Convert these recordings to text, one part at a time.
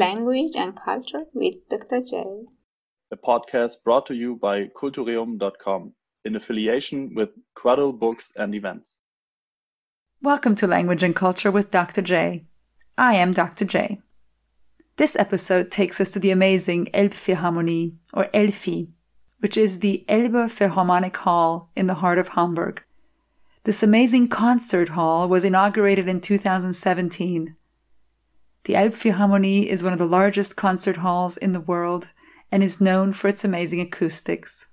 Language and Culture with Dr. J. A podcast brought to you by Cultureum.com in affiliation with Quaddle Books and Events. Welcome to Language and Culture with Dr. J. I am Dr. J. This episode takes us to the amazing Elbphilharmonie, or Elfi, which is the Elbe Philharmonic Hall in the heart of Hamburg. This amazing concert hall was inaugurated in 2017. The Elbphilharmonie is one of the largest concert halls in the world and is known for its amazing acoustics.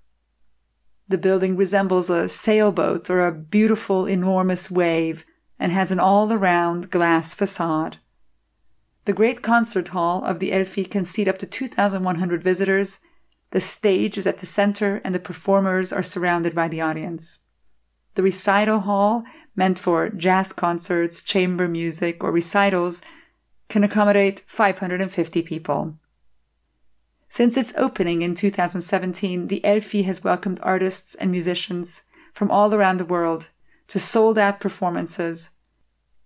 The building resembles a sailboat or a beautiful, enormous wave and has an all around glass facade. The great concert hall of the Elfi can seat up to 2,100 visitors. The stage is at the center and the performers are surrounded by the audience. The recital hall, meant for jazz concerts, chamber music, or recitals, can accommodate 550 people. Since its opening in 2017, the Elfi has welcomed artists and musicians from all around the world to sold out performances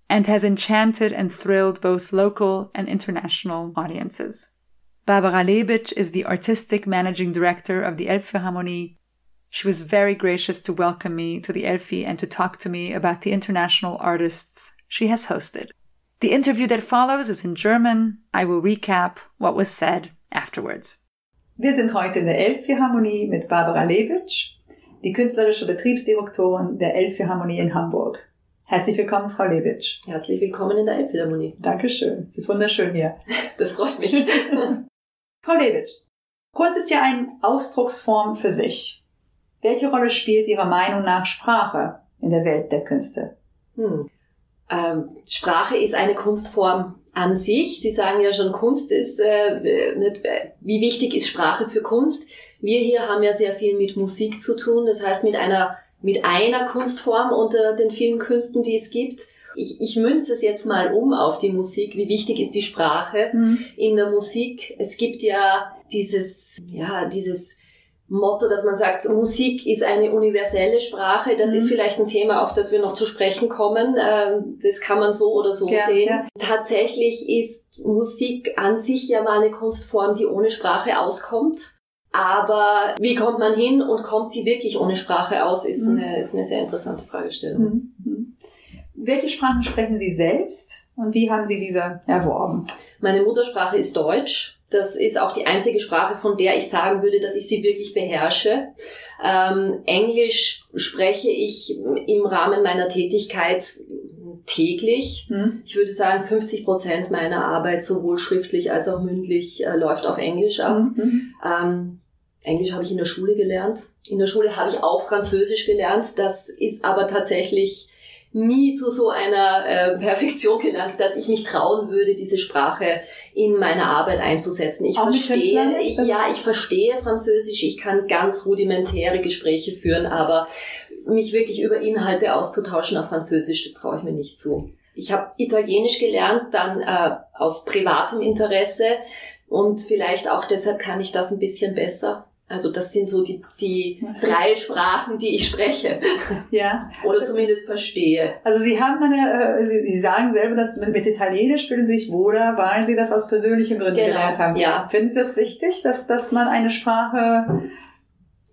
and has enchanted and thrilled both local and international audiences. Barbara Lebitsch is the artistic managing director of the Elbphilharmonie. She was very gracious to welcome me to the Elfi and to talk to me about the international artists she has hosted. The interview that follows is in German. I will recap what was said afterwards. Wir sind heute in der Elbphilharmonie mit Barbara Lebitsch, die künstlerische Betriebsdirektorin der Elbphilharmonie in Hamburg. Herzlich willkommen, Frau Lebitsch. Herzlich willkommen in der Elbphilharmonie. Dankeschön. Es ist wunderschön hier. Das freut mich. Frau Lebitsch, Kunst ist ja eine Ausdrucksform für sich. Welche Rolle spielt Ihrer Meinung nach Sprache in der Welt der Künste? Hm. Ähm, Sprache ist eine Kunstform an sich. Sie sagen ja schon, Kunst ist äh, nicht, äh, wie wichtig ist Sprache für Kunst? Wir hier haben ja sehr viel mit Musik zu tun, das heißt mit einer mit einer Kunstform unter den vielen Künsten, die es gibt. Ich, ich münze es jetzt mal um auf die Musik. Wie wichtig ist die Sprache mhm. in der Musik? Es gibt ja dieses, ja, dieses Motto, dass man sagt, Musik ist eine universelle Sprache. Das mhm. ist vielleicht ein Thema, auf das wir noch zu sprechen kommen. Ähm, das kann man so oder so ja, sehen. Ja. Tatsächlich ist Musik an sich ja mal eine Kunstform, die ohne Sprache auskommt. Aber wie kommt man hin und kommt sie wirklich ohne Sprache aus, ist, mhm. eine, ist eine sehr interessante Fragestellung. Mhm. mhm. Welche Sprachen sprechen Sie selbst und wie haben Sie diese erworben? Meine Muttersprache ist Deutsch. Das ist auch die einzige Sprache, von der ich sagen würde, dass ich sie wirklich beherrsche. Ähm, Englisch spreche ich im Rahmen meiner Tätigkeit täglich. Hm. Ich würde sagen, 50 Prozent meiner Arbeit, sowohl schriftlich als auch mündlich, äh, läuft auf Englisch ab. Hm. hm. Ähm, Englisch habe ich in der Schule gelernt. In der Schule habe ich auch Französisch gelernt. Das ist aber tatsächlich nie zu so einer äh, Perfektion gelangt, dass ich mich trauen würde, diese Sprache in meiner Arbeit einzusetzen. Ich auch verstehe, ich, ja, ich verstehe Französisch, ich kann ganz rudimentäre Gespräche führen, aber mich wirklich über Inhalte auszutauschen auf Französisch, das traue ich mir nicht zu. Ich habe Italienisch gelernt, dann äh, aus privatem Interesse und vielleicht auch deshalb kann ich das ein bisschen besser. Also das sind so die, die drei Sprachen, die ich spreche. Ja. Oder zumindest verstehe. Also Sie haben eine, äh, Sie, Sie sagen selber, dass mit, mit Italienisch fühlen Sie sich wohler, weil Sie das aus persönlichen Gründen genau. gelernt haben. Ja. Finden Sie das wichtig, dass, dass man eine Sprache...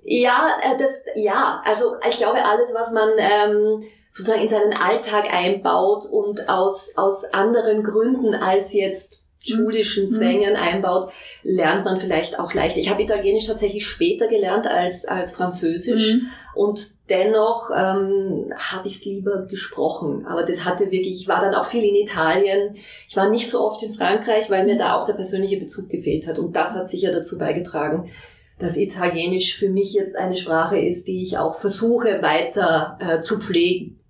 Ja, äh, das, ja, also ich glaube, alles, was man ähm, sozusagen in seinen Alltag einbaut und aus, aus anderen Gründen als jetzt schulischen mhm. Zwängen mhm. einbaut, lernt man vielleicht auch leicht. Ich habe Italienisch tatsächlich später gelernt als, als Französisch mhm. und dennoch ähm, habe ich es lieber gesprochen. Aber das hatte wirklich, ich war dann auch viel in Italien. Ich war nicht so oft in Frankreich, weil mir da auch der persönliche Bezug gefehlt hat. Und das hat sicher dazu beigetragen, dass Italienisch für mich jetzt eine Sprache ist, die ich auch versuche weiter äh, zu pflegen.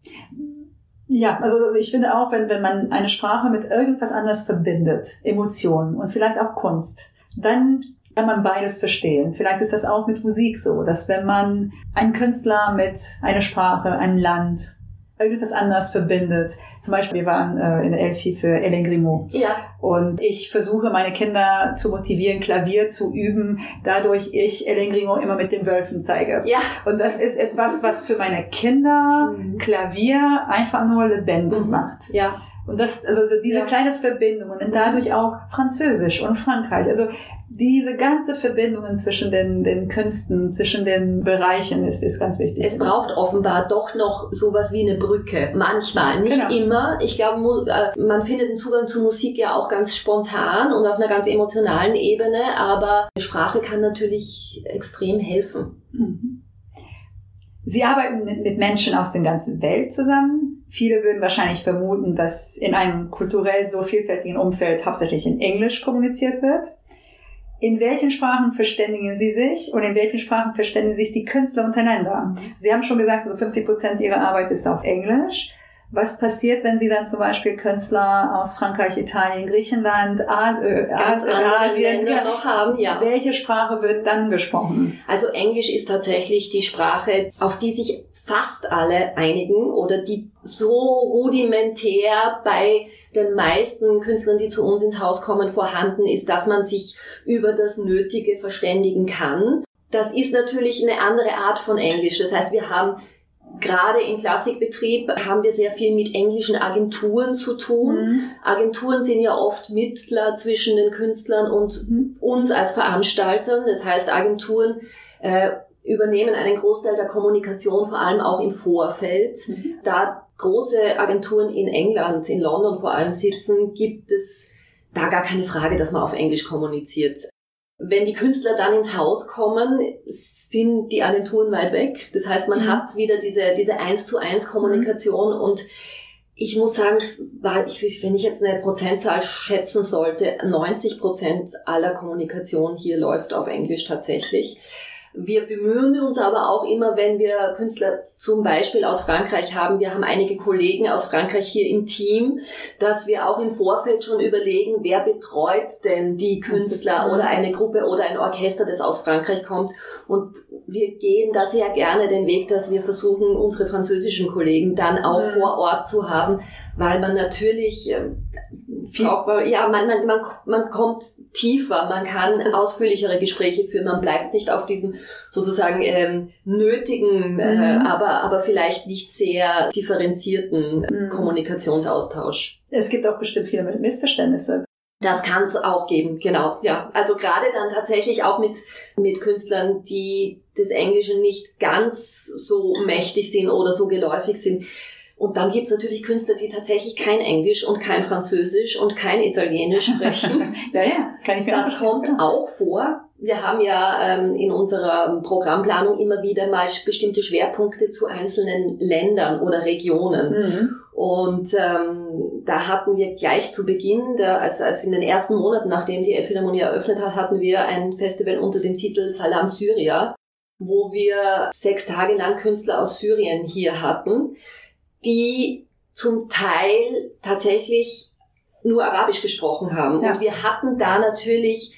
Ja, also ich finde auch, wenn, wenn man eine Sprache mit irgendwas anderes verbindet, Emotionen und vielleicht auch Kunst, dann kann man beides verstehen. Vielleicht ist das auch mit Musik so, dass wenn man einen Künstler mit einer Sprache, einem Land, irgendwas anderes verbindet. Zum Beispiel, wir waren äh, in der Elfi für Ellen Grimaud. Ja. Und ich versuche, meine Kinder zu motivieren, Klavier zu üben, dadurch ich Ellen Grimaud immer mit den Wölfen zeige. Ja. Und das ist etwas, was für meine Kinder mhm. Klavier einfach nur lebendig mhm. macht. Ja. Und das, also diese Ja. kleine Verbindung und dadurch auch Französisch und Frankreich. Also diese ganze Verbindungen zwischen den, den Künsten, zwischen den Bereichen ist, ist ganz wichtig. Es braucht offenbar doch noch sowas wie eine Brücke. Manchmal, nicht Genau. immer. Ich glaube, äh, man findet den Zugang zu Musik ja auch ganz spontan und auf einer ganz emotionalen Ebene, aber Sprache kann natürlich extrem helfen. Mhm. Sie arbeiten mit, mit Menschen aus der ganzen Welt zusammen. Viele würden wahrscheinlich vermuten, dass in einem kulturell so vielfältigen Umfeld hauptsächlich in Englisch kommuniziert wird. In welchen Sprachen verständigen Sie sich und in welchen Sprachen verständigen sich die Künstler untereinander? Sie haben schon gesagt, also 50 Prozent Ihrer Arbeit ist auf Englisch. Was passiert, wenn Sie dann zum Beispiel Künstler aus Frankreich, Italien, Griechenland, As äh, As Asien, Länder noch haben, ja. welche Sprache wird dann gesprochen? Also Englisch ist tatsächlich die Sprache, auf die sich fast alle einigen oder die so rudimentär bei den meisten Künstlern, die zu uns ins Haus kommen, vorhanden ist, dass man sich über das Nötige verständigen kann. Das ist natürlich eine andere Art von Englisch. Das heißt, wir haben gerade im Klassikbetrieb haben wir sehr viel mit englischen Agenturen zu tun. Mhm. Agenturen sind ja oft Mittler zwischen den Künstlern und Mhm. uns als Veranstaltern. Das heißt, Agenturen äh, übernehmen einen Großteil der Kommunikation, vor allem auch im Vorfeld. Mhm. Da große Agenturen in England, in London vor allem sitzen, gibt es da gar keine Frage, dass man auf Englisch kommuniziert. Wenn die Künstler dann ins Haus kommen, sind die Agenturen weit weg. Das heißt, man Mhm. hat wieder diese, diese eins zu eins Kommunikation und ich muss sagen, wenn ich jetzt eine Prozentzahl schätzen sollte, 90 Prozent aller Kommunikation hier läuft auf Englisch tatsächlich. Wir bemühen uns aber auch immer, wenn wir Künstler zum Beispiel aus Frankreich haben, wir haben einige Kollegen aus Frankreich hier im Team, dass wir auch im Vorfeld schon überlegen, wer betreut denn die Künstler oder eine Gruppe oder ein Orchester, das aus Frankreich kommt. Und wir gehen da sehr gerne den Weg, dass wir versuchen, unsere französischen Kollegen dann auch Mhm. vor Ort zu haben, weil man natürlich ähm, auch, ja, man, man, man, man kommt tiefer, man kann ausführlichere Gespräche führen, man bleibt nicht auf diesem sozusagen ähm, nötigen, äh, Mhm. Aber, aber vielleicht nicht sehr differenzierten Mhm. Kommunikationsaustausch. Es gibt auch bestimmt viele Missverständnisse. Das kann es auch geben, genau, ja. Also gerade dann tatsächlich auch mit, mit Künstlern, die des Englischen nicht ganz so mächtig sind oder so geläufig sind. Und dann gibt's natürlich Künstler, die tatsächlich kein Englisch und kein Französisch und kein Italienisch sprechen. Ja, ja, kann ich mir Das kommt auch vor. Wir haben ja ähm, in unserer Programmplanung immer wieder mal bestimmte Schwerpunkte zu einzelnen Ländern oder Regionen. Mhm. Und ähm, da hatten wir gleich zu Beginn, der, also, also in den ersten Monaten, nachdem die Elbphilharmonie eröffnet hat, hatten wir ein Festival unter dem Titel Salam Syria, wo wir sechs Tage lang Künstler aus Syrien hier hatten, die zum Teil tatsächlich nur Arabisch gesprochen haben. Ja. Und wir hatten da natürlich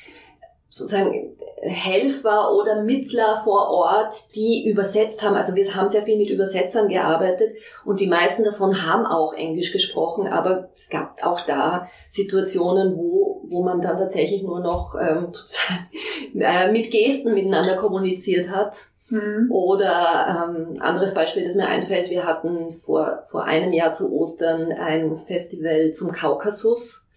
sozusagen Helfer oder Mittler vor Ort, die übersetzt haben. Also wir haben sehr viel mit Übersetzern gearbeitet und die meisten davon haben auch Englisch gesprochen, aber es gab auch da Situationen, wo, wo man dann tatsächlich nur noch ähm, total, äh, mit Gesten miteinander kommuniziert hat. Mhm. Oder ähm, anderes Beispiel, das mir einfällt, wir hatten vor, vor einem Jahr zu Ostern ein Festival zum Kaukasus,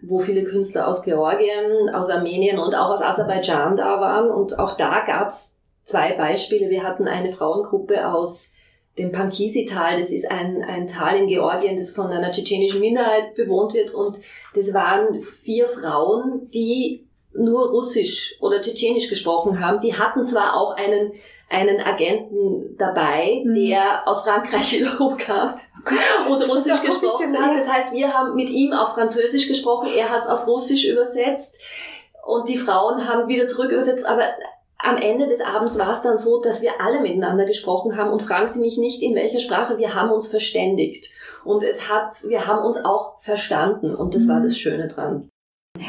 wo viele Künstler aus Georgien, aus Armenien und auch aus Aserbaidschan da waren. Und auch da gab's zwei Beispiele. Wir hatten eine Frauengruppe aus dem Pankisi-Tal. Das ist ein, ein Tal in Georgien, das von einer tschetschenischen Minderheit bewohnt wird. Und das waren vier Frauen, die nur Russisch oder Tschetschenisch gesprochen haben. Die hatten zwar auch einen, einen Agenten dabei, Mhm. der aus Frankreich wiederum kam und Russisch gesprochen hat. Das heißt, wir haben mit ihm auf Französisch gesprochen, er hat es auf Russisch übersetzt und die Frauen haben wieder zurück übersetzt. Aber am Ende des Abends war es dann so, dass wir alle miteinander gesprochen haben und fragen Sie mich nicht, in welcher Sprache, wir haben uns verständigt. Und es hat, wir haben uns auch verstanden und das war Mhm. das Schöne dran.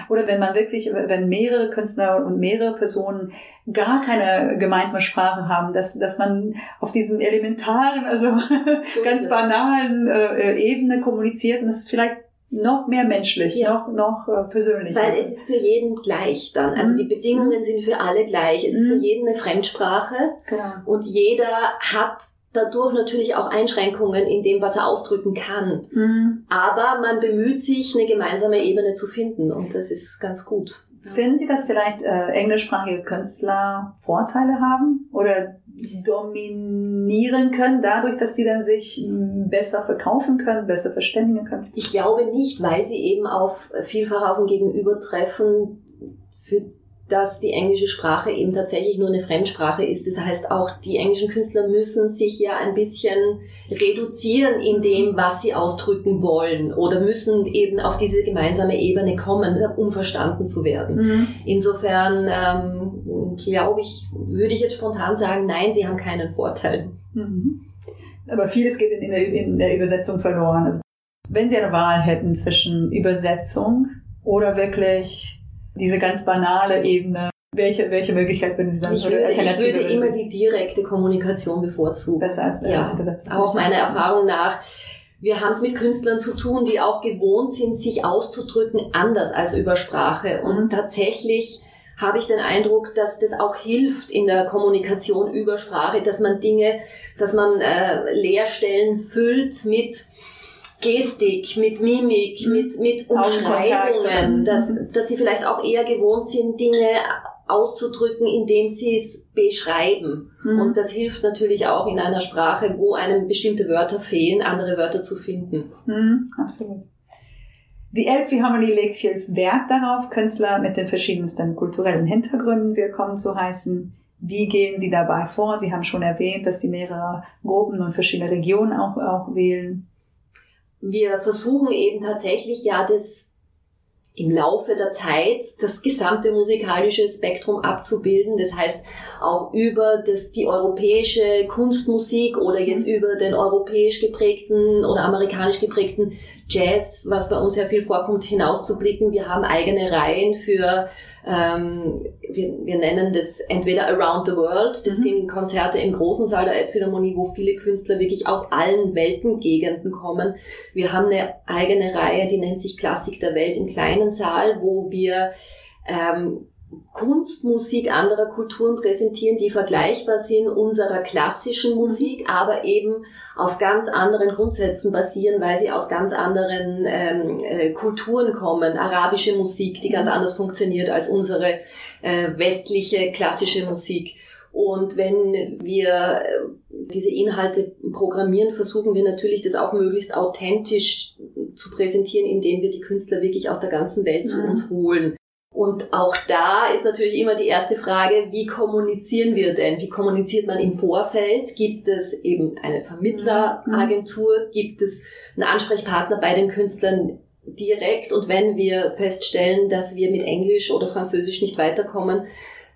Oder wenn man wirklich, wenn mehrere Künstler und mehrere Personen gar keine gemeinsame Sprache haben, dass, dass man auf diesem elementaren, also ist ganz banalen äh, Ebene kommuniziert und das ist vielleicht noch mehr menschlich, Ja. noch, noch äh, persönlicher. Weil es ist für jeden gleich dann. Also Mhm. die Bedingungen sind für alle gleich. Es ist Mhm. für jeden eine Fremdsprache genau. und jeder hat dadurch natürlich auch Einschränkungen in dem, was er ausdrücken kann. Mhm. Aber man bemüht sich, eine gemeinsame Ebene zu finden und das ist ganz gut. Finden Sie, dass vielleicht äh, englischsprachige Künstler Vorteile haben oder dominieren können, dadurch, dass sie dann sich besser verkaufen können, besser verständigen können? Ich glaube nicht, weil sie eben auf vielfach auf ein Gegenübertreffen für dass die englische Sprache eben tatsächlich nur eine Fremdsprache ist. Das heißt, auch die englischen Künstler müssen sich ja ein bisschen reduzieren in dem, was sie ausdrücken wollen oder müssen eben auf diese gemeinsame Ebene kommen, um verstanden zu werden. Mhm. Insofern ähm, glaube ich, würde ich jetzt spontan sagen, nein, sie haben keinen Vorteil. Mhm. Aber vieles geht in der, in der Übersetzung verloren. Also, wenn Sie eine Wahl hätten zwischen Übersetzung oder wirklich diese ganz banale Ebene. Welche, welche Möglichkeit würden Sie dann ich würde, ich würde immer die direkte Kommunikation bevorzugen. Besser als, ja, als Übersetzung. Auch meiner Erfahrung nach. Wir haben es mit Künstlern zu tun, die auch gewohnt sind, sich auszudrücken anders als über Sprache. Und mhm. tatsächlich habe ich den Eindruck, dass das auch hilft in der Kommunikation über Sprache, dass man Dinge, dass man äh, Leerstellen füllt mit Gestik, mit Mimik, mhm. mit, mit Umschreibungen, dass, dass sie vielleicht auch eher gewohnt sind, Dinge auszudrücken, indem sie es beschreiben. Mhm. Und das hilft natürlich auch in einer Sprache, wo einem bestimmte Wörter fehlen, andere Wörter zu finden. Mhm, absolut. Die Elbphilharmonie legt viel Wert darauf, Künstler mit den verschiedensten kulturellen Hintergründen willkommen zu heißen. Wie gehen Sie dabei vor? Sie haben schon erwähnt, dass Sie mehrere Gruppen und verschiedene Regionen auch, auch wählen wir versuchen eben tatsächlich ja das im Laufe der Zeit das gesamte musikalische Spektrum abzubilden. Das heißt auch über das, die europäische Kunstmusik oder jetzt mhm. über den europäisch geprägten oder amerikanisch geprägten Jazz, was bei uns ja viel vorkommt, hinauszublicken. Wir haben eigene Reihen für ähm, wir, wir nennen das entweder Around the World, das mhm. sind Konzerte im großen Saal der Elbphilharmonie, wo viele Künstler wirklich aus allen Weltengegenden kommen. Wir haben eine eigene Reihe, die nennt sich Klassik der Welt im kleinen Saal, wo wir ähm, Kunstmusik anderer Kulturen präsentieren, die vergleichbar sind unserer klassischen Musik, aber eben auf ganz anderen Grundsätzen basieren, weil sie aus ganz anderen ähm, äh, Kulturen kommen. Arabische Musik, die ganz anders funktioniert als unsere äh, westliche klassische Musik. Und wenn wir äh, diese Inhalte programmieren, versuchen wir natürlich, das auch möglichst authentisch zu präsentieren, indem wir die Künstler wirklich aus der ganzen Welt zu mhm. uns holen. Und auch da ist natürlich immer die erste Frage, wie kommunizieren wir denn? Wie kommuniziert man im Vorfeld? Gibt es eben eine Vermittleragentur? Gibt es einen Ansprechpartner bei den Künstlern direkt? Und wenn wir feststellen, dass wir mit Englisch oder Französisch nicht weiterkommen,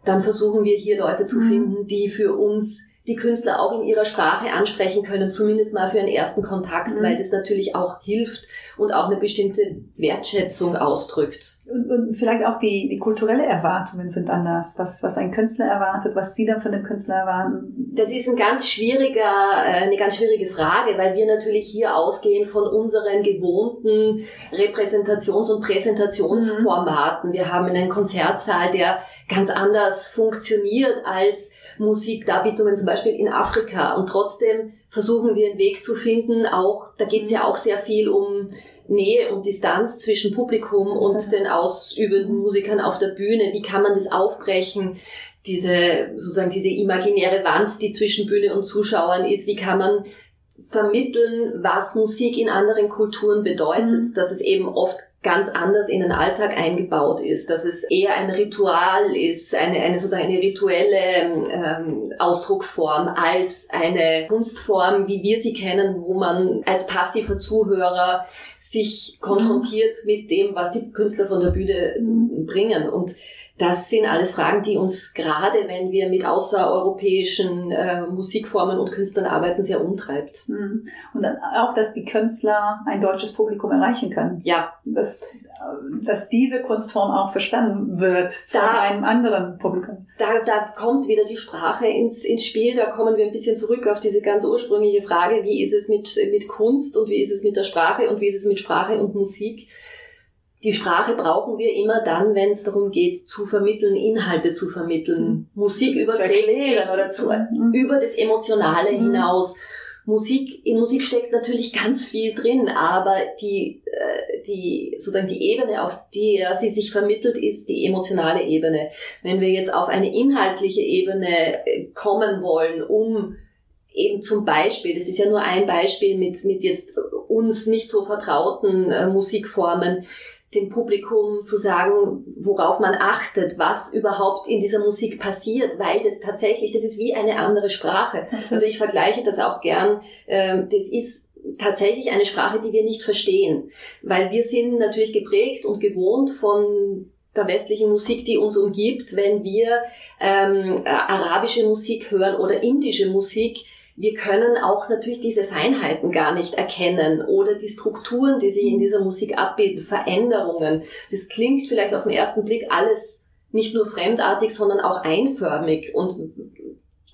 dann versuchen wir hier Leute zu mhm. finden, die für uns die Künstler auch in ihrer Sprache ansprechen können, zumindest mal für einen ersten Kontakt, mhm. weil das natürlich auch hilft und auch eine bestimmte Wertschätzung ausdrückt. Und, und vielleicht auch die, die kulturelle Erwartungen sind anders, was, was ein Künstler erwartet, was Sie dann von dem Künstler erwarten. Das ist ein ganz schwieriger, äh, eine ganz schwierige Frage, weil wir natürlich hier ausgehen von unseren gewohnten Repräsentations- und Präsentationsformaten. Mhm. Wir haben einen Konzertsaal, der ganz anders funktioniert als Musikdarbietungen zum Beispiel in Afrika. Und trotzdem versuchen wir einen Weg zu finden, auch, da geht es ja auch sehr viel um Nähe und Distanz zwischen Publikum und den ausübenden Musikern auf der Bühne. Wie kann man das aufbrechen? Diese, sozusagen diese imaginäre Wand, die zwischen Bühne und Zuschauern ist, wie kann man vermitteln, was Musik in anderen Kulturen bedeutet, mhm. dass es eben oft ganz anders in den Alltag eingebaut ist, dass es eher ein Ritual ist, eine, eine sozusagen eine rituelle ähm, Ausdrucksform als eine Kunstform, wie wir sie kennen, wo man als passiver Zuhörer sich konfrontiert mhm. mit dem, was die Künstler von der Bühne mhm. bringen. Und das sind alles Fragen, die uns gerade, wenn wir mit außereuropäischen äh, Musikformen und Künstlern arbeiten, sehr umtreibt. Mhm. Und dann auch, dass die Künstler ein deutsches Publikum erreichen können. Ja. Dass, dass diese Kunstform auch verstanden wird von da, einem anderen Publikum. Da, da kommt wieder die Sprache ins, ins Spiel. Da kommen wir ein bisschen zurück auf diese ganz ursprüngliche Frage, wie ist es mit, mit Kunst und wie ist es mit der Sprache und wie ist es mit Sprache und Musik die Sprache brauchen wir immer dann, wenn es darum geht, zu vermitteln, Inhalte zu vermitteln. Mhm. Musik überträgt oder zu, Mhm. über das Emotionale Mhm. hinaus. Musik, in Musik steckt natürlich ganz viel drin, aber die, äh, die, sozusagen die Ebene, auf der sie sich vermittelt, ist die emotionale Ebene. Wenn wir jetzt auf eine inhaltliche Ebene äh, kommen wollen, um eben zum Beispiel, das ist ja nur ein Beispiel mit, mit jetzt uns nicht so vertrauten äh, Musikformen, dem Publikum zu sagen, worauf man achtet, was überhaupt in dieser Musik passiert, weil das tatsächlich, das ist wie eine andere Sprache. Also ich vergleiche das auch gern, ähm, das ist tatsächlich eine Sprache, die wir nicht verstehen, weil wir sind natürlich geprägt und gewohnt von der westlichen Musik, die uns umgibt, wenn wir ähm, äh, arabische Musik hören oder indische Musik, wir können auch natürlich diese Feinheiten gar nicht erkennen oder die Strukturen, die sich in dieser Musik abbilden, Veränderungen. Das klingt vielleicht auf den ersten Blick alles nicht nur fremdartig, sondern auch einförmig. Und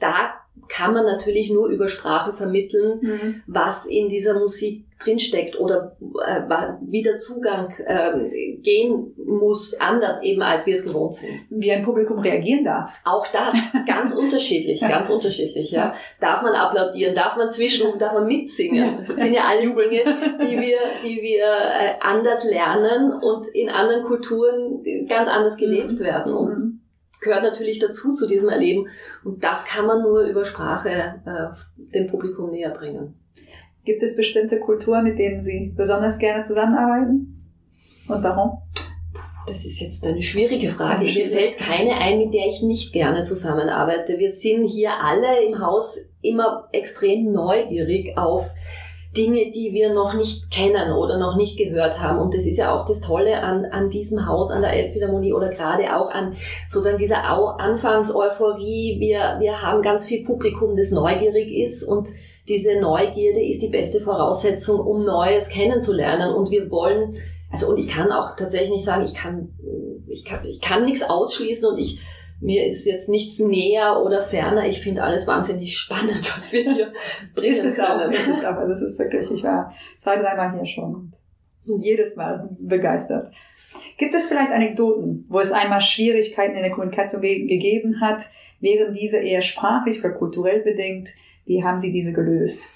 da kann man natürlich nur über Sprache vermitteln, Mhm. was in dieser Musik drinsteckt oder äh, wie der Zugang ähm, gehen muss, anders eben als wir es gewohnt sind. Wie ein Publikum reagieren darf. Auch das ganz unterschiedlich, ganz unterschiedlich. Ja. Darf man applaudieren, darf man zwischenrufen, darf man mitsingen? Das sind ja alles Dinge, die wir, die wir äh, anders lernen und in anderen Kulturen ganz anders gelebt werden und Mhm. gehört natürlich dazu zu diesem Erleben. Und das kann man nur über Sprache äh, dem Publikum näher bringen. Gibt es bestimmte Kulturen, mit denen Sie besonders gerne zusammenarbeiten? Und warum? Das ist jetzt eine schwierige Frage. Mir fällt keine ein, mit der ich nicht gerne zusammenarbeite. Wir sind hier alle im Haus immer extrem neugierig auf Dinge, die wir noch nicht kennen oder noch nicht gehört haben. Und das ist ja auch das Tolle an, an diesem Haus, an der Elbphilharmonie oder gerade auch an sozusagen dieser Anfangseuphorie. Wir, wir haben ganz viel Publikum, das neugierig ist und diese Neugierde ist die beste Voraussetzung, um Neues kennenzulernen. Und wir wollen, also und ich kann auch tatsächlich nicht sagen, ich kann, ich kann, ich kann nichts ausschließen und ich mir ist jetzt nichts näher oder ferner. Ich finde alles wahnsinnig spannend, was wir hier bringen Ist es auch, können. ist es auch. Also es ist wirklich, ich war zwei, dreimal hier schon und jedes Mal begeistert. Gibt es vielleicht Anekdoten, wo es einmal Schwierigkeiten in der Kommunikation ge gegeben hat, wären diese eher sprachlich oder kulturell bedingt? Wie haben Sie diese gelöst?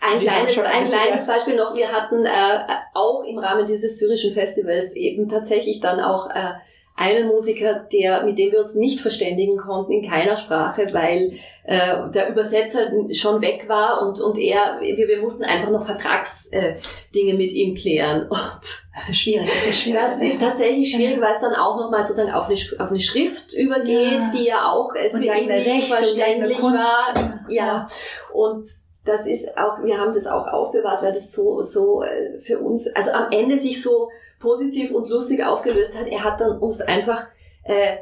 Ein Sie kleines, ein kleines Beispiel noch. Wir hatten äh, auch im Rahmen dieses syrischen Festivals eben tatsächlich dann auch äh, einen Musiker, der, mit dem wir uns nicht verständigen konnten in keiner Sprache, weil äh, der Übersetzer schon weg war und, und er, wir, wir mussten einfach noch Vertragsdinge äh, mit ihm klären. Und Das ist schwierig, das ist schwierig. das ist tatsächlich schwierig, weil es dann auch nochmal sozusagen auf eine, auf eine Schrift übergeht, Ja. die ja auch äh, für ihn nicht eigene verständlich war. Ja, und das ist auch, wir haben das auch aufbewahrt, weil das so, so äh, für uns, also am Ende sich so positiv und lustig aufgelöst hat. Er hat dann uns einfach äh,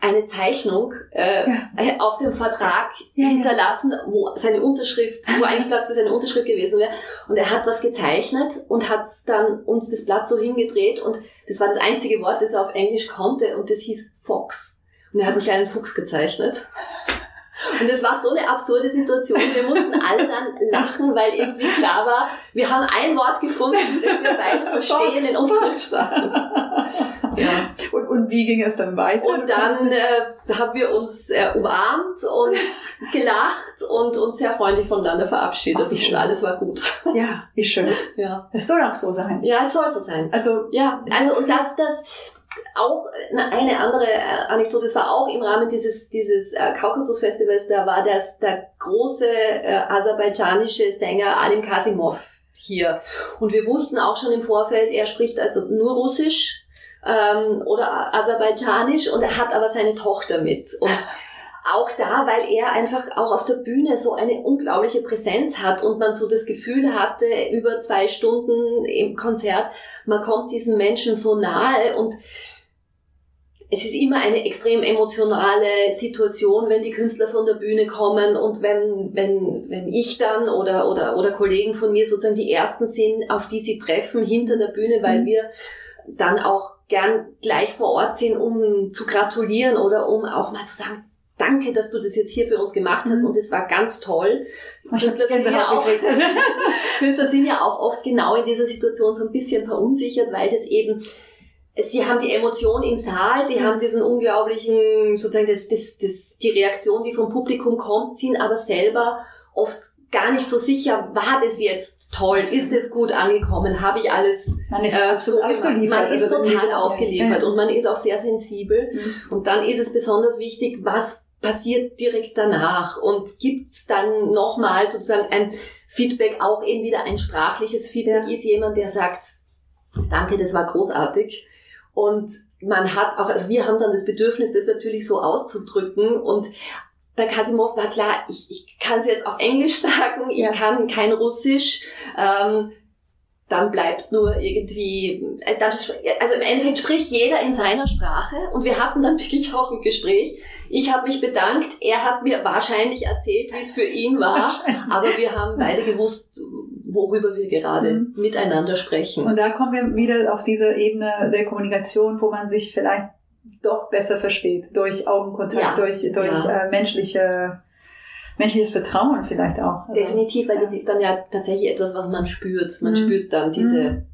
eine Zeichnung äh, Ja. auf dem Vertrag ja. hinterlassen, wo seine Unterschrift, wo eigentlich Platz für seine Unterschrift gewesen wäre. Und er hat was gezeichnet und hat dann uns das Blatt so hingedreht und das war das einzige Wort, das er auf Englisch konnte und das hieß Fox. Und er hat einen kleinen Fuchs gezeichnet. Und es war so eine absurde Situation. Wir mussten alle dann lachen, weil irgendwie klar war, wir haben ein Wort gefunden, das wir beide verstehen Fox, in unseren Fox. Sprachen. Ja. Und, und wie ging es dann weiter? Und dann äh, haben wir uns äh, umarmt und gelacht und uns sehr freundlich voneinander verabschiedet. Ach, wie schön. und alles war gut. ja, wie schön. Ja. Es soll auch so sein. ja, es soll so sein. Also, Ja, also und das, das auch eine andere äh, Anekdote, es war auch im Rahmen dieses, dieses äh, Kaukasus-Festivals, da war das der große äh, aserbaidschanische Sänger Alim Kasimov hier. Und wir wussten auch schon im Vorfeld, er spricht also nur Russisch ähm, oder Aserbaidschanisch und er hat aber seine Tochter mit. Und auch da, weil er einfach auch auf der Bühne so eine unglaubliche Präsenz hat und man so das Gefühl hatte, über zwei Stunden im Konzert, man kommt diesen Menschen so nahe und es ist immer eine extrem emotionale Situation, wenn die Künstler von der Bühne kommen und wenn, wenn, wenn ich dann oder, oder, oder Kollegen von mir sozusagen die ersten sind, auf die sie treffen hinter der Bühne, weil Mhm. wir dann auch gern gleich vor Ort sind, um zu gratulieren oder um auch mal zu sagen, danke, dass du das jetzt hier für uns gemacht hast Mhm. und es war ganz toll. Künstler sind, ja auch, gekriegt. Künstler sind ja auch oft genau in dieser Situation so ein bisschen verunsichert, weil das eben Sie haben die Emotion im Saal, sie Ja. haben diesen unglaublichen, sozusagen das, das, das, die Reaktion, die vom Publikum kommt, sind aber selber oft gar nicht so sicher, war das jetzt toll, ist es gut angekommen, habe ich alles Man ist äh, absolut so ausgeliefert. Man ist Also total ausgeliefert Ja. und man ist auch sehr sensibel. Mhm. Und dann ist es besonders wichtig, was passiert direkt danach und gibt's dann nochmal sozusagen ein Feedback, auch eben wieder ein sprachliches Feedback, ist jemand, der sagt, danke, das war großartig. Und man hat auch, also wir haben dann das Bedürfnis, das natürlich so auszudrücken und bei Kasimov war klar, ich, ich kann es jetzt auf Englisch sagen, ich Ja. kann kein Russisch, ähm, dann bleibt nur irgendwie, äh, dann, also im Endeffekt spricht jeder in seiner Sprache und wir hatten dann wirklich auch ein Gespräch. Ich habe mich bedankt, er hat mir wahrscheinlich erzählt, wie es für ihn war, aber wir haben beide gewusst, worüber wir gerade Mhm. miteinander sprechen. Und da kommen wir wieder auf diese Ebene der Kommunikation, wo man sich vielleicht doch besser versteht. Durch Augenkontakt, Ja. durch, durch Ja. äh, menschliche, menschliches Vertrauen vielleicht auch. Also, Definitiv, weil ja. das ist dann ja tatsächlich etwas, was man spürt. Man Mhm. spürt dann diese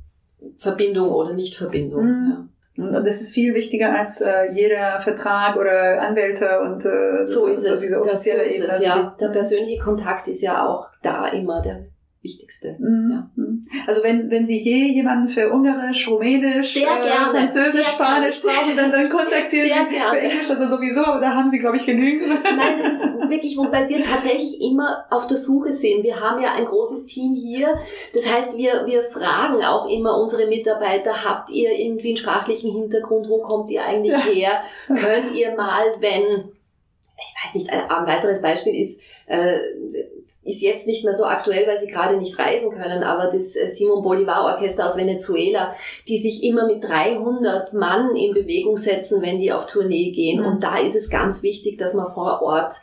Verbindung oder Nichtverbindung. Mhm. Und das ist viel wichtiger als äh, jeder Vertrag oder Anwälte und äh, Ja. So ist es. diese offizielle so ist Ebene. es Also ja. Der persönliche Kontakt ist ja auch da immer der wichtigste. Mhm. Ja. Mhm. Also wenn, wenn Sie je jemanden für Ungarisch, Rumänisch, äh, Französisch, Spanisch brauchen, dann, dann kontaktieren Sehr Sie gerne. für Englisch, also sowieso, aber da haben Sie, glaube ich, genügend. Nein, das ist wirklich, wobei wir tatsächlich immer auf der Suche sind. Wir haben ja ein großes Team hier. Das heißt, wir, wir fragen auch immer unsere Mitarbeiter, habt ihr irgendwie einen sprachlichen Hintergrund? Wo kommt ihr eigentlich Ja. her? Könnt ihr mal, wenn, ich weiß nicht, ein ein weiteres Beispiel ist, äh, ist jetzt nicht mehr so aktuell, weil sie gerade nicht reisen können, aber das äh, Simon Bolivar Orchester aus Venezuela, die sich immer mit 300 Mann in Bewegung setzen, wenn die auf Tournee gehen. Mhm. Und da ist es ganz wichtig, dass man vor Ort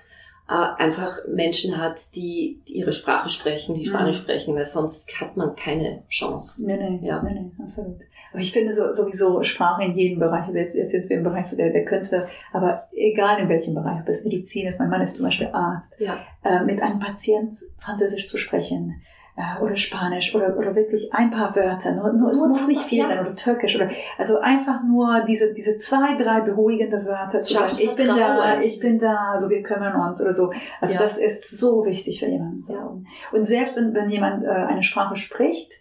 äh, einfach Menschen hat, die, die ihre Sprache sprechen, die Spanisch Mhm. sprechen, weil sonst hat man keine Chance. Nee, nee, Ja. nee, nee, absolut. Aber ich finde so, sowieso Sprache in jedem Bereich, also jetzt, jetzt, jetzt im Bereich der, der Künstler, aber egal in welchem Bereich, ob es Medizin ist, mein Mann ist zum Beispiel Arzt, Ja. äh, mit einem Patient Französisch zu sprechen äh, oder Spanisch oder, oder wirklich ein paar Wörter, nur, nur, es Nur muss nicht viel ja. sein oder Türkisch oder also einfach nur diese diese zwei drei beruhigende Wörter zu sagen, ich bin da, ich bin da, also wir kümmern uns oder so. Also Ja. das ist so wichtig für jemanden Ja. Und selbst wenn, wenn jemand äh, eine Sprache spricht,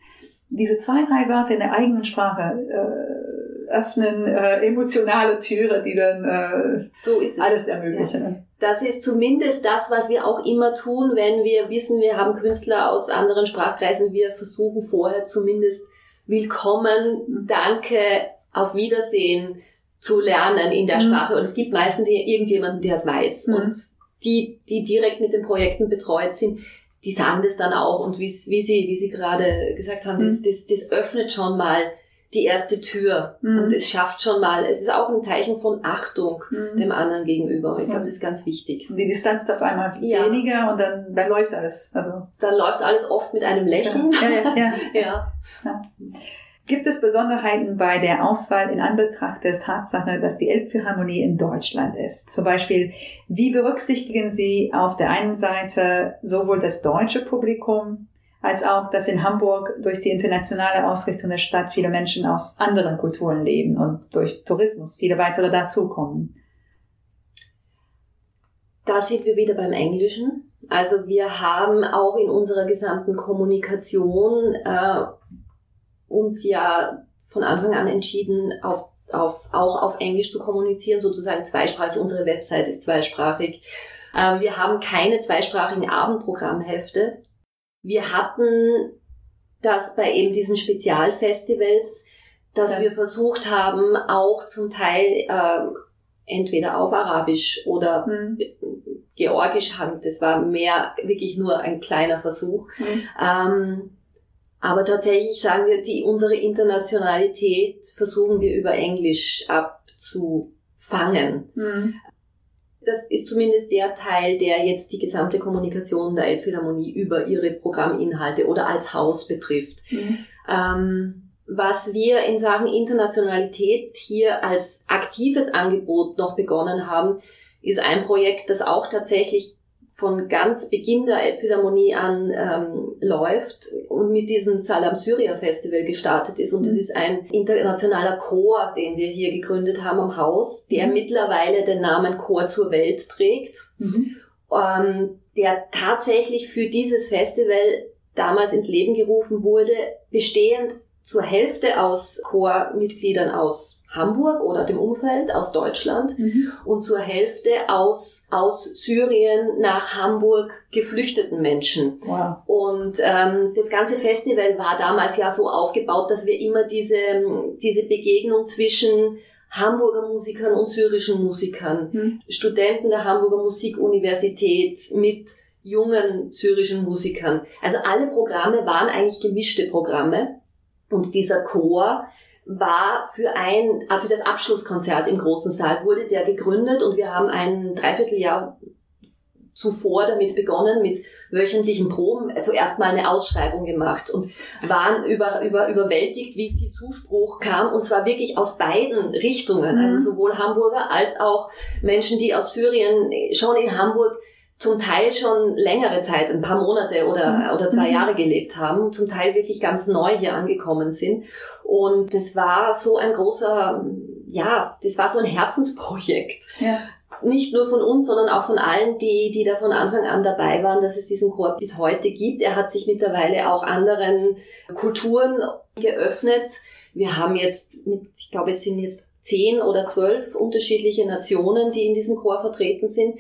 diese zwei, drei Wörter in der eigenen Sprache äh, öffnen äh, emotionale Türe, die dann äh, So alles ermöglichen. Das ist zumindest das, was wir auch immer tun, wenn wir wissen, wir haben Künstler aus anderen Sprachkreisen. Wir versuchen vorher zumindest willkommen, danke, auf Wiedersehen zu lernen in der Mhm. Sprache. Und es gibt meistens irgendjemanden, der es weiß. Mhm. Und die, die direkt mit den Projekten betreut sind, die sagen das dann auch. Und wie, wie Sie, wie Sie gerade gesagt haben, das, Mhm. das, das öffnet schon mal die erste Tür. Mhm. Und es schafft schon mal, es ist auch ein Zeichen von Achtung Mhm. dem anderen gegenüber. Ich glaube, das ist ganz wichtig. Die Distanz ist auf einmal Ja. weniger und dann, dann läuft alles. Also Dann läuft alles oft mit einem Lächeln. Ja, ja, ja. Ja. Ja. Gibt es Besonderheiten bei der Auswahl in Anbetracht der Tatsache, dass die Elbphilharmonie in Deutschland ist? Zum Beispiel, wie berücksichtigen Sie auf der einen Seite sowohl das deutsche Publikum als auch, dass in Hamburg durch die internationale Ausrichtung der Stadt viele Menschen aus anderen Kulturen leben und durch Tourismus viele weitere dazukommen? Da sind wir wieder beim Englischen. Also wir haben auch in unserer gesamten Kommunikation äh, uns ja von Anfang an entschieden, auf, auf, auch auf Englisch zu kommunizieren, sozusagen zweisprachig. Unsere Website ist zweisprachig. Äh, wir haben keine zweisprachigen Abendprogrammhefte. Wir hatten das bei eben diesen Spezialfestivals, dass Ja. wir versucht haben, auch zum Teil äh, entweder auf Arabisch oder Hm. Georgisch handelt. Das war mehr wirklich nur ein kleiner Versuch. Hm. Ähm, aber tatsächlich sagen wir, die, unsere Internationalität versuchen wir über Englisch abzufangen. Hm. Das ist zumindest der Teil, der jetzt die gesamte Kommunikation der Elbphilharmonie über ihre Programminhalte oder als Haus betrifft. Hm. Ähm, was wir in Sachen Internationalität hier als aktives Angebot noch begonnen haben, ist ein Projekt, das auch tatsächlich von ganz Beginn der Elbphilharmonie an ähm, läuft und mit diesem Salam Syria Festival gestartet ist. Und das mhm. ist ein internationaler Chor, den wir hier gegründet haben am Haus, der mhm. mittlerweile den Namen Chor zur Welt trägt, mhm. ähm, der tatsächlich für dieses Festival damals ins Leben gerufen wurde, bestehend zur Hälfte aus Chormitgliedern aus Hamburg oder dem Umfeld, aus Deutschland mhm. und zur Hälfte aus, aus Syrien nach Hamburg geflüchteten Menschen. Wow. Und ähm, das ganze Festival war damals ja so aufgebaut, dass wir immer diese, diese Begegnung zwischen Hamburger Musikern und syrischen Musikern, mhm. Studenten der Hamburger Musikuniversität mit jungen syrischen Musikern. Also alle Programme waren eigentlich gemischte Programme. Und dieser Chor war für ein, äh, für das Abschlusskonzert im großen Saal wurde der gegründet und wir haben ein Dreivierteljahr zuvor damit begonnen, mit wöchentlichen Proben zuerst mal eine Ausschreibung gemacht und waren über, über, überwältigt, wie viel Zuspruch kam und zwar wirklich aus beiden Richtungen, also mhm. sowohl Hamburger als auch Menschen, die aus Syrien schon in Hamburg zum Teil schon längere Zeit, ein paar Monate oder, mhm. oder zwei mhm. Jahre gelebt haben, zum Teil wirklich ganz neu hier angekommen sind. Und das war so ein großer, ja, das war so ein Herzensprojekt. Ja. Nicht nur von uns, sondern auch von allen, die, die da von Anfang an dabei waren, dass es diesen Chor bis heute gibt. Er hat sich mittlerweile auch anderen Kulturen geöffnet. Wir haben jetzt, mit, ich glaube, es sind jetzt zehn oder zwölf unterschiedliche Nationen, die in diesem Chor vertreten sind.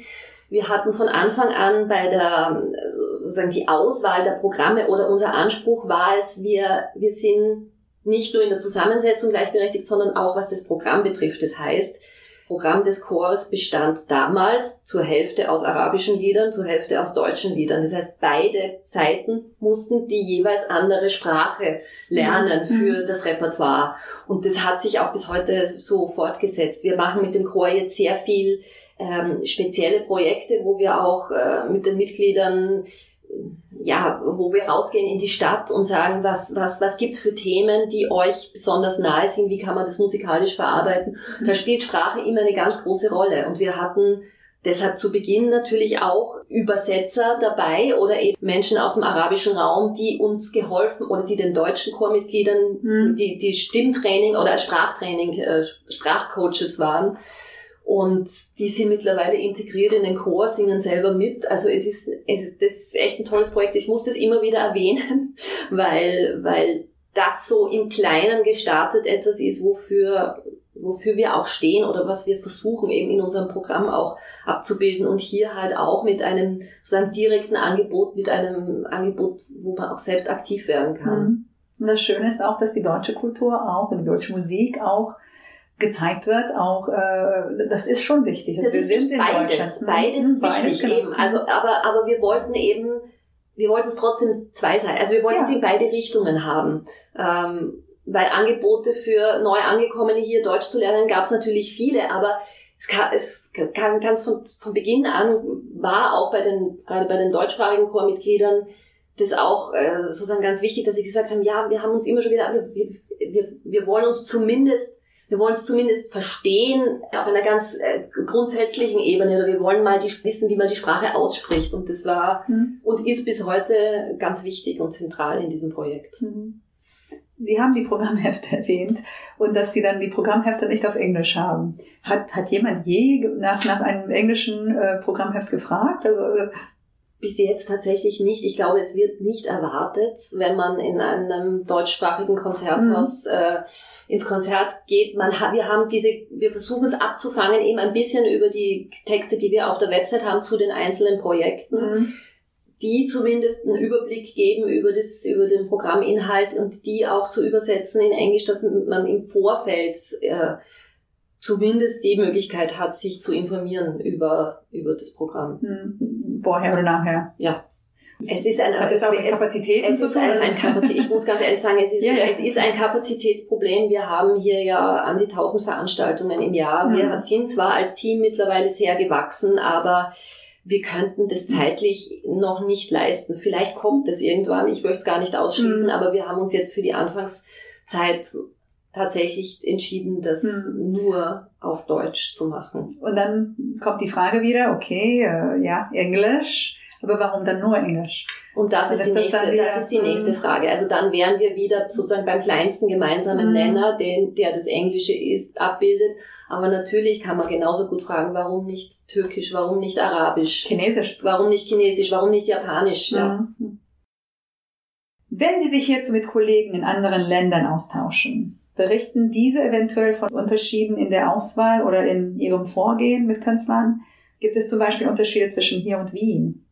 Wir hatten von Anfang an bei der, sozusagen die Auswahl der Programme oder unser Anspruch war es, wir, wir sind nicht nur in der Zusammensetzung gleichberechtigt, sondern auch was das Programm betrifft. Das heißt, Programm des Chores bestand damals zur Hälfte aus arabischen Liedern, zur Hälfte aus deutschen Liedern. Das heißt, beide Seiten mussten die jeweils andere Sprache lernen mhm. für das Repertoire. Und das hat sich auch bis heute so fortgesetzt. Wir machen mit dem Chor jetzt sehr viel ähm, spezielle Projekte, wo wir auch äh, mit den Mitgliedern ja, wo wir rausgehen in die Stadt und sagen, was, was, was gibt's für Themen, die euch besonders nahe sind, wie kann man das musikalisch verarbeiten. Da spielt Sprache immer eine ganz große Rolle. Und wir hatten deshalb zu Beginn natürlich auch Übersetzer dabei oder eben Menschen aus dem arabischen Raum, die uns geholfen oder die den deutschen Chormitgliedern, mhm. die, die Stimmtraining oder Sprachtraining, äh, Sprachcoaches waren. Und die sind mittlerweile integriert in den Chor, singen selber mit. Also es ist, es ist, das ist echt ein tolles Projekt. Ich muss das immer wieder erwähnen, weil, weil das so im Kleinen gestartet etwas ist, wofür, wofür wir auch stehen oder was wir versuchen eben in unserem Programm auch abzubilden und hier halt auch mit einem so einem direkten Angebot, mit einem Angebot, wo man auch selbst aktiv werden kann. Mhm. Und das Schöne ist auch, dass die deutsche Kultur auch die deutsche Musik auch gezeigt wird, auch äh, das ist schon wichtig. Das wir sind in beides, Deutschland. Mhm. Beides ist beides, wichtig genau. eben. Also aber aber wir wollten eben, wir wollten es trotzdem zwei sein. Also wir wollten ja. sie in beide Richtungen haben. Ähm, weil Angebote für neu angekommene hier Deutsch zu lernen gab es natürlich viele, aber es kann, es kann ganz von, von Beginn an war auch bei den gerade bei den deutschsprachigen Chormitgliedern das auch äh, sozusagen ganz wichtig, dass sie gesagt haben, ja, wir haben uns immer schon gedacht, wir, wir, wir wollen uns zumindest wir wollen es zumindest verstehen auf einer ganz äh, grundsätzlichen Ebene oder wir wollen mal die, wissen, wie man die Sprache ausspricht. Und das war mhm. und ist bis heute ganz wichtig und zentral in diesem Projekt. Mhm. Sie haben die Programmhefte erwähnt und dass Sie dann die Programmhefte nicht auf Englisch haben. Hat, hat jemand je nach, nach einem englischen äh, Programmheft gefragt? Also, äh, bis jetzt tatsächlich nicht. Ich glaube, es wird nicht erwartet, wenn man in einem deutschsprachigen Konzerthaus mhm. äh, ins Konzert geht. Man wir haben diese, wir versuchen es abzufangen, eben ein bisschen über die Texte, die wir auf der Website haben, zu den einzelnen Projekten. Mhm. die zumindest einen Überblick geben über das, über den Programminhalt und die auch zu übersetzen in Englisch, dass man im Vorfeld äh, zumindest die Möglichkeit hat, sich zu informieren über, über das Programm. Hm. Vorher oder nachher? Ja. Es ist ein, Hat es auch mit Kapazitäten es, zu tun? Ein, ein Kapazität, ich muss ganz ehrlich sagen, es ist, ja, ja. es ist ein Kapazitätsproblem. Wir haben hier ja an die tausend Veranstaltungen im Jahr. Wir mhm. sind zwar als Team mittlerweile sehr gewachsen, aber wir könnten das zeitlich noch nicht leisten. Vielleicht kommt es irgendwann, ich möchte es gar nicht ausschließen, mhm. aber wir haben uns jetzt für die Anfangszeit tatsächlich entschieden, das hm. nur auf Deutsch zu machen. Und dann kommt die Frage wieder, okay, äh, ja, Englisch, aber warum dann nur Englisch? Und das, ist, die das nächste, wieder- das ist die nächste. Frage. Also dann wären wir wieder sozusagen beim kleinsten gemeinsamen Mhm. Nenner, den, der das Englische ist, abbildet. Aber natürlich kann man genauso gut fragen, warum nicht Türkisch, warum nicht Arabisch, Chinesisch. warum nicht Chinesisch, warum nicht Japanisch. Ja. Mhm. Wenn Sie sich hierzu mit Kollegen in anderen Ländern austauschen, berichten diese eventuell von Unterschieden in der Auswahl oder in ihrem Vorgehen mit Künstlern? Gibt es zum Beispiel Unterschiede zwischen hier und Wien?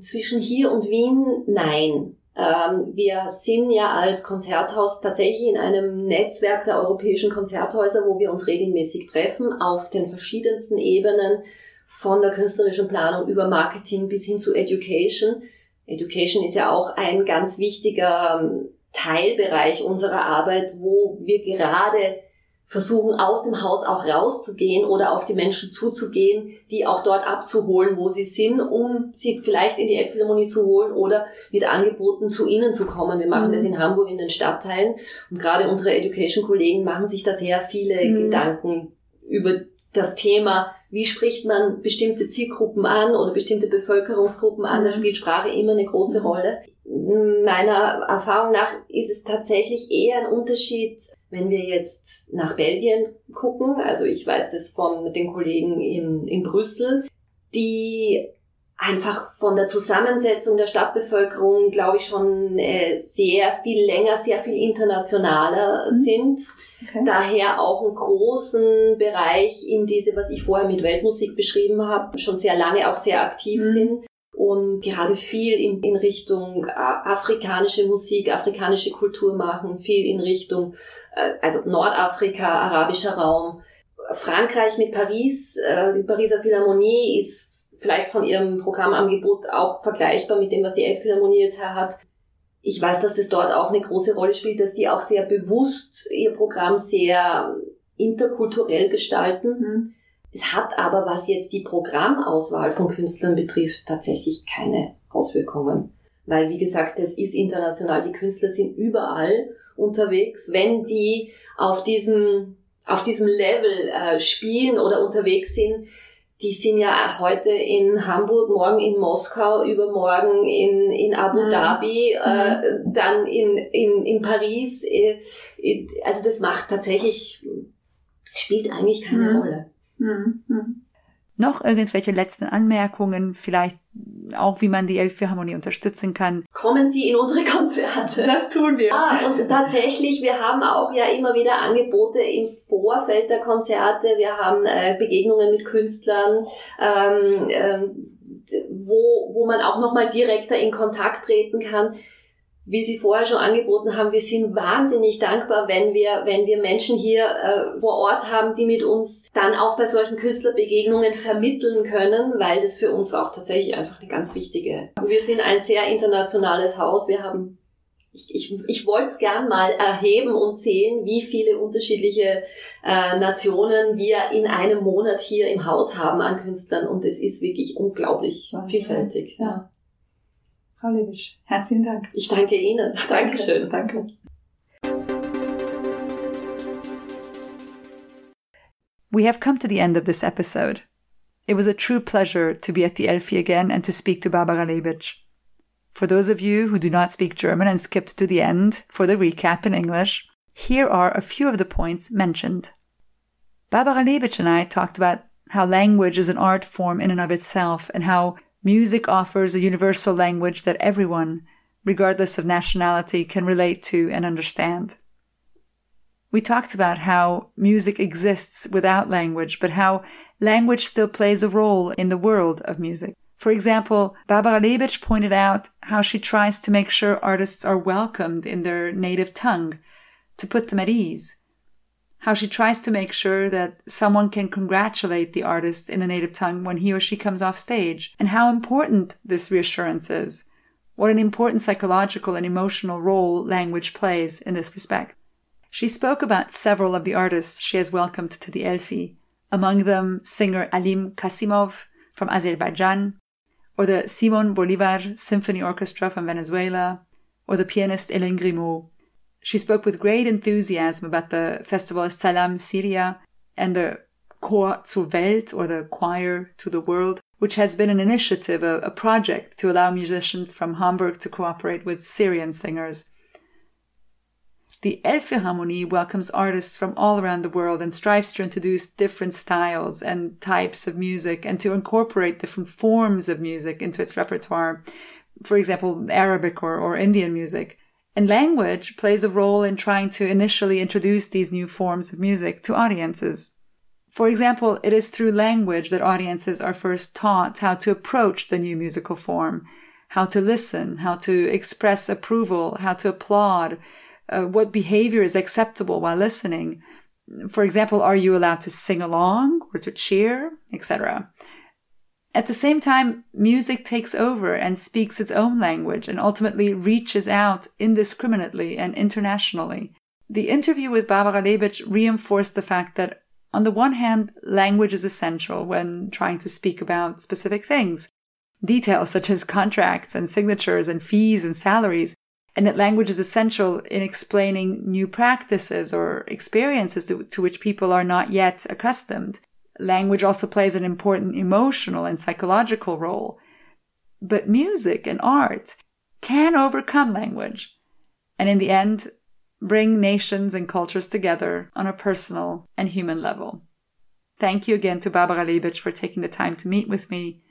Zwischen hier und Wien, nein. Ähm, wir sind ja als Konzerthaus tatsächlich in einem Netzwerk der europäischen Konzerthäuser, wo wir uns regelmäßig treffen, auf den verschiedensten Ebenen, von der künstlerischen Planung über Marketing bis hin zu Education. Education ist ja auch ein ganz wichtiger ähm, Teilbereich unserer Arbeit, wo wir gerade versuchen, aus dem Haus auch rauszugehen oder auf die Menschen zuzugehen, die auch dort abzuholen, wo sie sind, um sie vielleicht in die Elbphilharmonie zu holen oder mit Angeboten zu ihnen zu kommen. Wir machen Mhm. das in Hamburg in den Stadtteilen und gerade unsere Education-Kollegen machen sich da sehr viele Mhm. Gedanken über das Thema, wie spricht man bestimmte Zielgruppen an oder bestimmte Bevölkerungsgruppen an. Da Mhm. spielt Sprache immer eine große Mhm. Rolle. Meiner Erfahrung nach ist es tatsächlich eher ein Unterschied, wenn wir jetzt nach Belgien gucken. Also ich weiß das von den Kollegen in, in Brüssel, die einfach von der Zusammensetzung der Stadtbevölkerung, glaube ich, schon äh, sehr viel länger, sehr viel internationaler Mhm. sind Okay. daher auch einen großen Bereich in diese, was ich vorher mit Weltmusik beschrieben habe, schon sehr lange auch sehr aktiv Mhm. sind und gerade viel in, in Richtung äh, afrikanische Musik, afrikanische Kultur machen, viel in Richtung, äh, also Nordafrika, arabischer Raum. Frankreich mit Paris, äh, die Pariser Philharmonie ist vielleicht von ihrem Programmangebot auch vergleichbar mit dem, was die Elbphilharmonie jetzt hat. Ich weiß, dass das dort auch eine große Rolle spielt, dass die auch sehr bewusst ihr Programm sehr interkulturell gestalten. Mhm. Es hat aber, was jetzt die Programmauswahl von Künstlern betrifft, tatsächlich keine Auswirkungen. Weil, wie gesagt, es ist international, die Künstler sind überall unterwegs. Wenn die auf diesem, auf diesem Level äh, spielen oder unterwegs sind, die sind ja heute in Hamburg, morgen in Moskau, übermorgen in, in Abu Mhm. Dhabi, äh, dann in, in, in Paris. Äh, also das macht tatsächlich, spielt eigentlich keine Mhm. Rolle. Mhm. Mhm. Noch irgendwelche letzten Anmerkungen, vielleicht auch, wie man die Elbphilharmonie unterstützen kann? Kommen Sie in unsere Konzerte. Das tun wir. Ah, und tatsächlich, wir haben auch ja immer wieder Angebote im Vorfeld der Konzerte. Wir haben äh, Begegnungen mit Künstlern, ähm, ähm, wo, wo man auch nochmal direkter in Kontakt treten kann. Wie Sie vorher schon angeboten haben, wir sind wahnsinnig dankbar, wenn wir, wenn wir Menschen hier äh, vor Ort haben, die mit uns dann auch bei solchen Künstlerbegegnungen vermitteln können, weil das für uns auch tatsächlich einfach eine ganz wichtige. Wir sind ein sehr internationales Haus. Wir haben ich, ich, ich wollte es gern mal erheben und sehen, wie viele unterschiedliche äh, Nationen wir in einem Monat hier im Haus haben an Künstlern und es ist wirklich unglaublich Wahnsinn. vielfältig. Ja. Frau Lebisch, herzlichen Dank. Ich danke Ihnen. Dankeschön. Danke. We have come to the end of this episode. It was a true pleasure to be at the Elfi again and to speak to Barbara Leibich. For those of you who do not speak German and skipped to the end for the recap in English, here are a few of the points mentioned. Barbara Leibich and I talked about how language is an art form in and of itself and how music offers a universal language that everyone, regardless of nationality, can relate to and understand. We talked about how music exists without language, but how language still plays a role in the world of music. For example, Barbara Leibich pointed out how she tries to make sure artists are welcomed in their native tongue, to put them at ease. How she tries to make sure that someone can congratulate the artist in a native tongue when he or she comes off stage, and how important this reassurance is. What an important psychological and emotional role language plays in this respect. She spoke about several of the artists she has welcomed to the Elfi, among them singer Alim Kasimov from Azerbaijan, or the Simon Bolivar Symphony Orchestra from Venezuela, or the pianist Hélène Grimaud. She spoke with great enthusiasm about the festival Salam Syria and the Chor zur Welt or the Choir to the World, which has been an initiative, a, a project to allow musicians from Hamburg to cooperate with Syrian singers. The Elbphilharmonie welcomes artists from all around the world and strives to introduce different styles and types of music and to incorporate different forms of music into its repertoire. For example, Arabic or, or Indian music. And language plays a role in trying to initially introduce these new forms of music to audiences. For example, it is through language that audiences are first taught how to approach the new musical form, how to listen, how to express approval, how to applaud, uh, what behavior is acceptable while listening. For example, are you allowed to sing along or to cheer, etc. At the same time, music takes over and speaks its own language and ultimately reaches out indiscriminately and internationally. The interview with Barbara Lebich reinforced the fact that, on the one hand, language is essential when trying to speak about specific things. Details such as contracts and signatures and fees and salaries and that language is essential in explaining new practices or experiences to, to, which people are not yet accustomed. Language also plays an important emotional and psychological role. But music and art can overcome language and in the end bring nations and cultures together on a personal and human level. Thank you again to Barbara Lebich for taking the time to meet with me,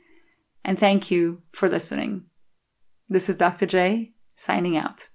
and thank you for listening. This is Dr. J signing out.